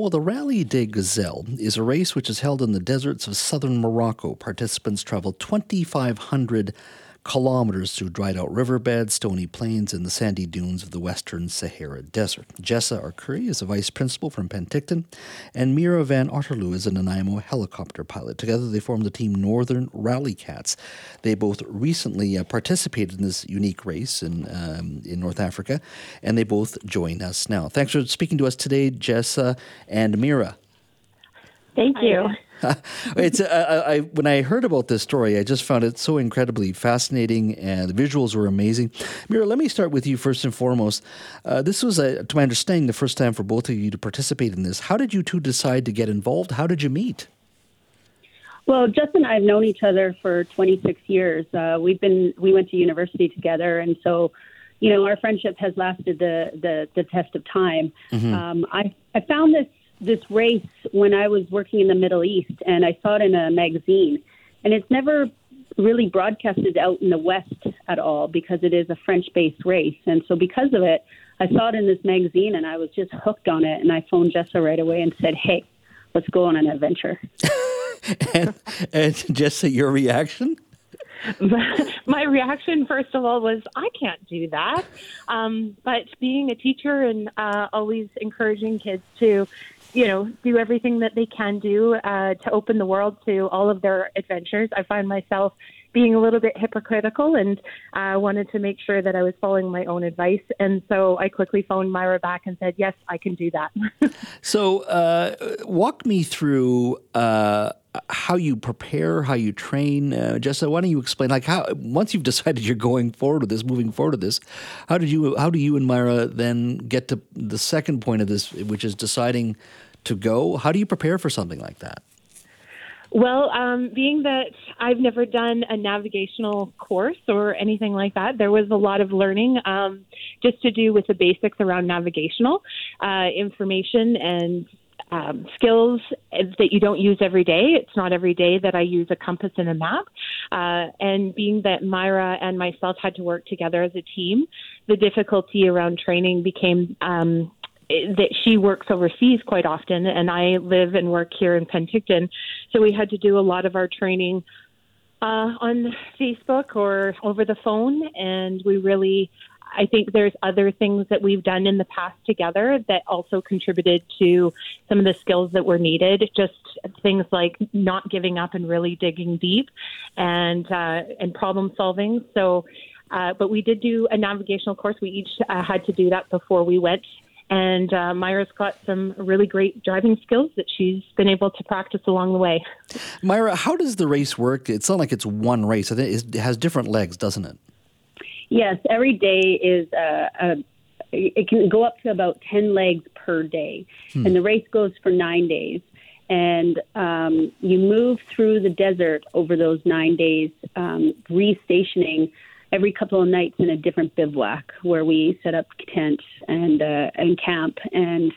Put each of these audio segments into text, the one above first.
Well, the Rally des Gazelles is a race which is held in the deserts of southern Morocco. Participants travel 2,500 kilometers through dried out riverbeds, stony plains, and the sandy dunes of the western Sahara Desert. Jessa Arcuri is a vice principal from Penticton, and Myra Van Otterloo is a Nanaimo helicopter pilot. Together, they form the team Northern Rally Cats. They both recently uh, participated in this unique race in um, in North Africa, and they both join us now. Thanks for speaking to us today, Jessa and Myra. Thank you. it's uh, I, when I heard about this story, I just found it so incredibly fascinating, and the visuals were amazing. Myra, let me start with you first and foremost. Uh, this was, a, to my understanding, the first time for both of you to participate in this. How did you two decide to get involved? How did you meet? Well, Jessa and I have known each other for 26 years. Uh, we've been we went to university together, and so you know our friendship has lasted the the, the test of time. Mm-hmm. Um, I I found this this race when I was working in the Middle East, and I saw it in a magazine, and it's never really broadcasted out in the West at all because it is a French-based race, and so because of it, I saw it in this magazine, and I was just hooked on it, and I phoned Jessa right away and said, "Hey, let's go on an adventure." and, and Jessa, your reaction? my reaction, first of all, was I can't do that. Um, but being a teacher and uh, always encouraging kids to, you know, do everything that they can do uh, to open the world to all of their adventures, I find myself being a little bit hypocritical and uh, wanted to make sure that I was following my own advice. And so I quickly phoned Myra back and said, Yes, I can do that. so, uh, walk me through uh, how you prepare, how you train. Uh, Jessa, why don't you explain? Like, how once you've decided you're going forward with this, moving forward with this, how did you, how do you and Myra then get to the second point of this, which is deciding to go? How do you prepare for something like that? Well, um, being that I've never done a navigational course or anything like that, there was a lot of learning um, just to do with the basics around navigational uh, information and um, skills that you don't use every day. It's not every day that I use a compass and a map. Uh, and being that Myra and myself had to work together as a team, the difficulty around training became um, that she works overseas quite often, and I live and work here in Penticton. So we had to do a lot of our training uh, on Facebook or over the phone, and we really. I think there's other things that we've done in the past together that also contributed to some of the skills that were needed. Just things like not giving up and really digging deep, and uh, and problem solving. So, uh, but we did do a navigational course. We each uh, had to do that before we went and uh, Myra's got some really great driving skills that she's been able to practice along the way. Myra, how does the race work? It's not like it's one race. It has different legs, doesn't it? Yes, every day is a, a it can go up to about 10 legs per day. Hmm. And the race goes for nine days. And um, you move through the desert over those nine days, um, restationing every couple of nights in a different bivouac where we set up tents and uh, and camp and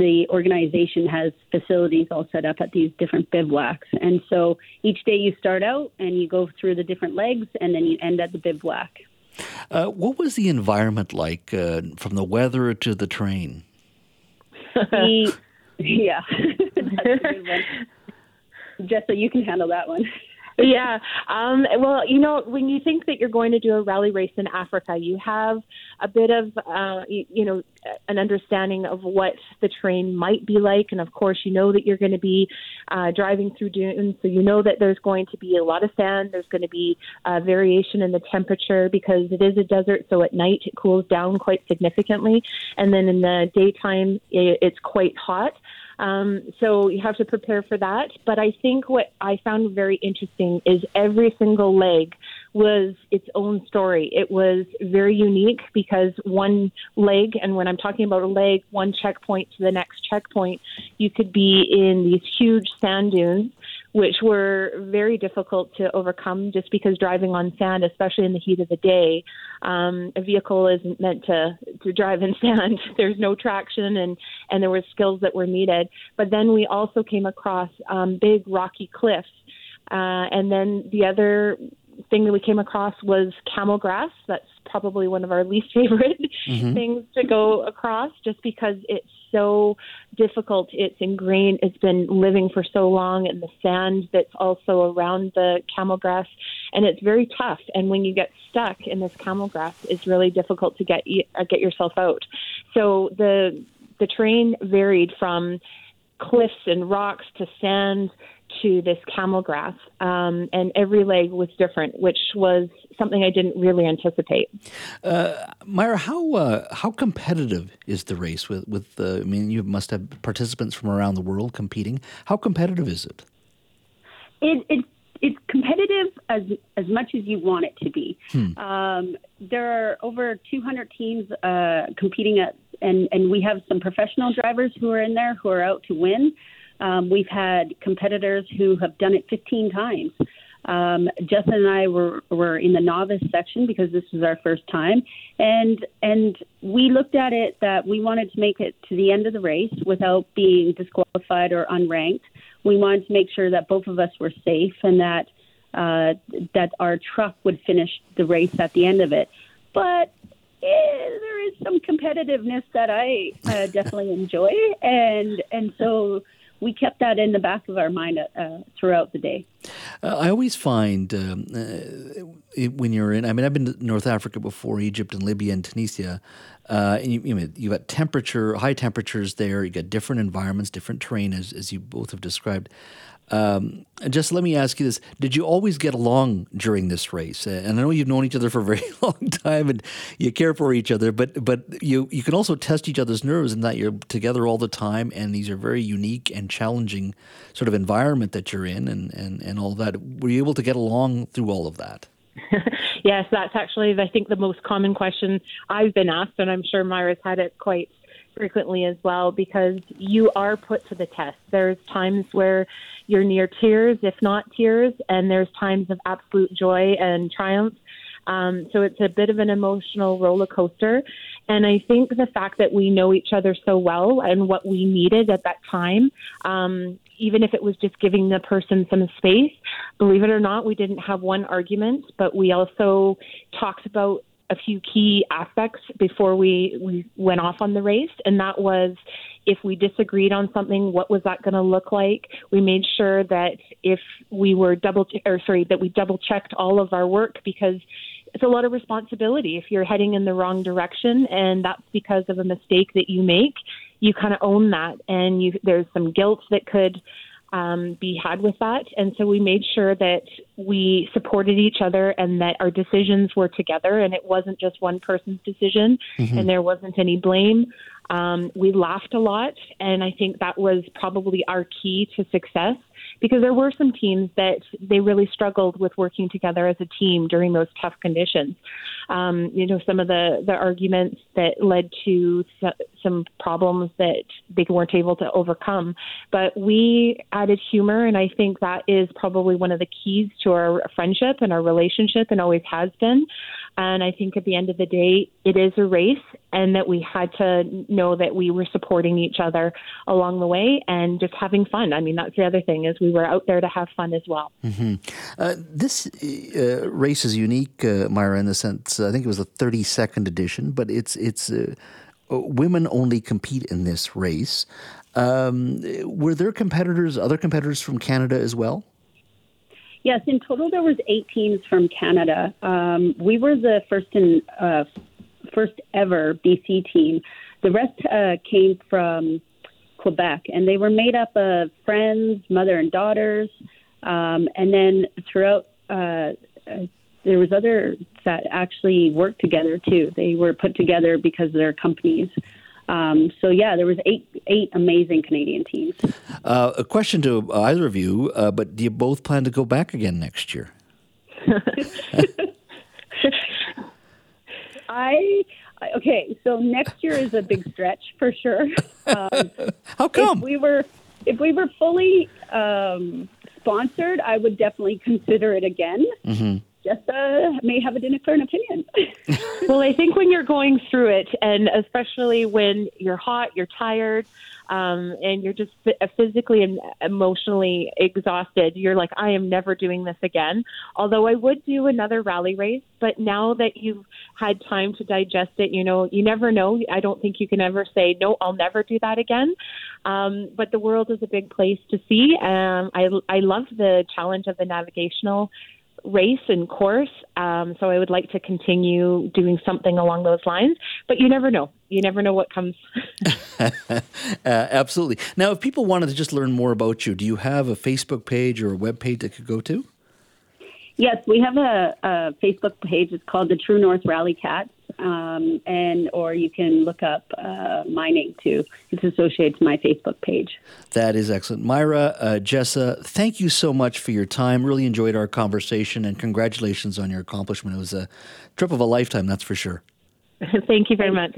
the organization has facilities all set up at these different bivouacs. And so each day you start out and you go through the different legs and then you end at the bivouac. Uh, what was the environment like uh, from the weather to the train? the, yeah. Jessa, you can handle that one yeah. Um, well, you know, when you think that you're going to do a rally race in Africa, you have a bit of, uh, you, you know, an understanding of what the terrain might be like. And of course, you know that you're going to be uh, driving through dunes. So you know that there's going to be a lot of sand. There's going to be uh, variation in the temperature because it is a desert. So at night, it cools down quite significantly. And then in the daytime, it, it's quite hot. Um, so you have to prepare for that. But I think what I found very interesting is every single leg was its own story. It was very unique because one leg, and when I'm talking about a leg, one checkpoint to the next checkpoint, you could be in these huge sand dunes which were very difficult to overcome just because driving on sand, especially in the heat of the day, um, a vehicle isn't meant to, to drive in sand. There's no traction and, and there were skills that were needed. But then we also came across um, big rocky cliffs. Uh, and then the other thing that we came across was camel grass. That's probably one of our least favorite mm-hmm. things to go across just because it's so difficult. It's ingrained. It's been living for so long in the sand that's also around the camel grass, and it's very tough. And when you get stuck in this camel grass, it's really difficult to get uh, get yourself out. So the the terrain varied from cliffs and rocks to sand to this camel grass, um, and every leg was different, which was something I didn't really anticipate. Uh, Myra, how uh, how competitive is the race? With with uh, I mean, you must have participants from around the world competing. How competitive is it? It, it it's competitive as as much as you want it to be. Hmm. Um, there are over 200 teams uh, competing at, and and we have some professional drivers who are in there who are out to win. Um, we've had competitors who have done it 15 times. Um, Jessa and I were, were in the novice section because this was our first time, and and we looked at it that we wanted to make it to the end of the race without being disqualified or unranked. We wanted to make sure that both of us were safe and that uh, that our truck would finish the race at the end of it. But eh, there is some competitiveness that I uh, definitely enjoy, and and so we kept that in the back of our mind uh, throughout the day. Uh, I always find um, uh, when you're in, I mean, I've been to North Africa before, Egypt and Libya and Tunisia, uh, and you, you know, you got temperature, high temperatures there. You got different environments, different terrain, as, as you both have described. Um, just let me ask you this: Did you always get along during this race? Uh, and I know you've known each other for a very long time, and you care for each other. But but you you can also test each other's nerves in that you're together all the time, and these are very unique and challenging sort of environment that you're in, and and and all that. Were you able to get along through all of that? yes, that's actually I think the most common question I've been asked, and I'm sure Myra's had it quite frequently as well because you are put to the test. There's times where you're near tears, if not tears, and there's times of absolute joy and triumph. Um, so it's a bit of an emotional roller coaster. And I think the fact that we know each other so well and what we needed at that time, um, even if it was just giving the person some space, believe it or not, we didn't have one argument, but we also talked about a few key aspects before we, we went off on the race, and that was if we disagreed on something, what was that going to look like? We made sure that if we were double, or sorry, that we double checked all of our work because it's a lot of responsibility if you're heading in the wrong direction and that's because of a mistake that you make you kind of own that and you there's some guilt that could um, be had with that. And so we made sure that we supported each other and that our decisions were together and it wasn't just one person's decision mm-hmm. and there wasn't any blame. Um, we laughed a lot, and I think that was probably our key to success because there were some teams that they really struggled with working together as a team during those tough conditions. Um, you know, some of the, the arguments that led to some problems that they weren't able to overcome. But we added humor, and I think that is probably one of the keys to our friendship and our relationship, and always has been. And I think at the end of the day, it is a race, and that we had to know that we were supporting each other along the way and just having fun. I mean, that's the other thing is we were out there to have fun as well. Mm-hmm. Uh, this uh, race is unique, uh, Myra, in the sense I think it was the 32nd edition, but it's it's uh, women only compete in this race. Um, were there competitors, other competitors from Canada as well? Yes, in total there was eight teams from Canada. Um, we were the first and uh, first ever BC team. The rest uh, came from Quebec, and they were made up of friends, mother and daughters, um, and then throughout. Uh, uh there was others that actually worked together too. They were put together because of their companies. Um, so yeah, there was eight eight amazing Canadian teams. Uh, a question to either of you, uh, but do you both plan to go back again next year? I okay. So next year is a big stretch for sure. Um, How come? If we were if we were fully um, sponsored, I would definitely consider it again. Mm-hmm. Jessa may have a different opinion. well, I think when you're going through it, and especially when you're hot, you're tired, um, and you're just physically and emotionally exhausted, you're like, I am never doing this again. Although I would do another rally race, but now that you've had time to digest it, you know, you never know. I don't think you can ever say, no, I'll never do that again. Um, but the world is a big place to see. Um, I, I love the challenge of the navigational race and course. Um, so I would like to continue doing something along those lines. But you never know. You never know what comes. uh, absolutely. Now, if people wanted to just learn more about you, do you have a Facebook page or a web page they could go to? Yes, we have a, a Facebook page. It's called the True North Rally Cats um, and or you can look up uh, my name too. It's associated to my Facebook page. That is excellent, Myra uh, Jessa. Thank you so much for your time. Really enjoyed our conversation, and congratulations on your accomplishment. It was a trip of a lifetime, that's for sure. thank you very much.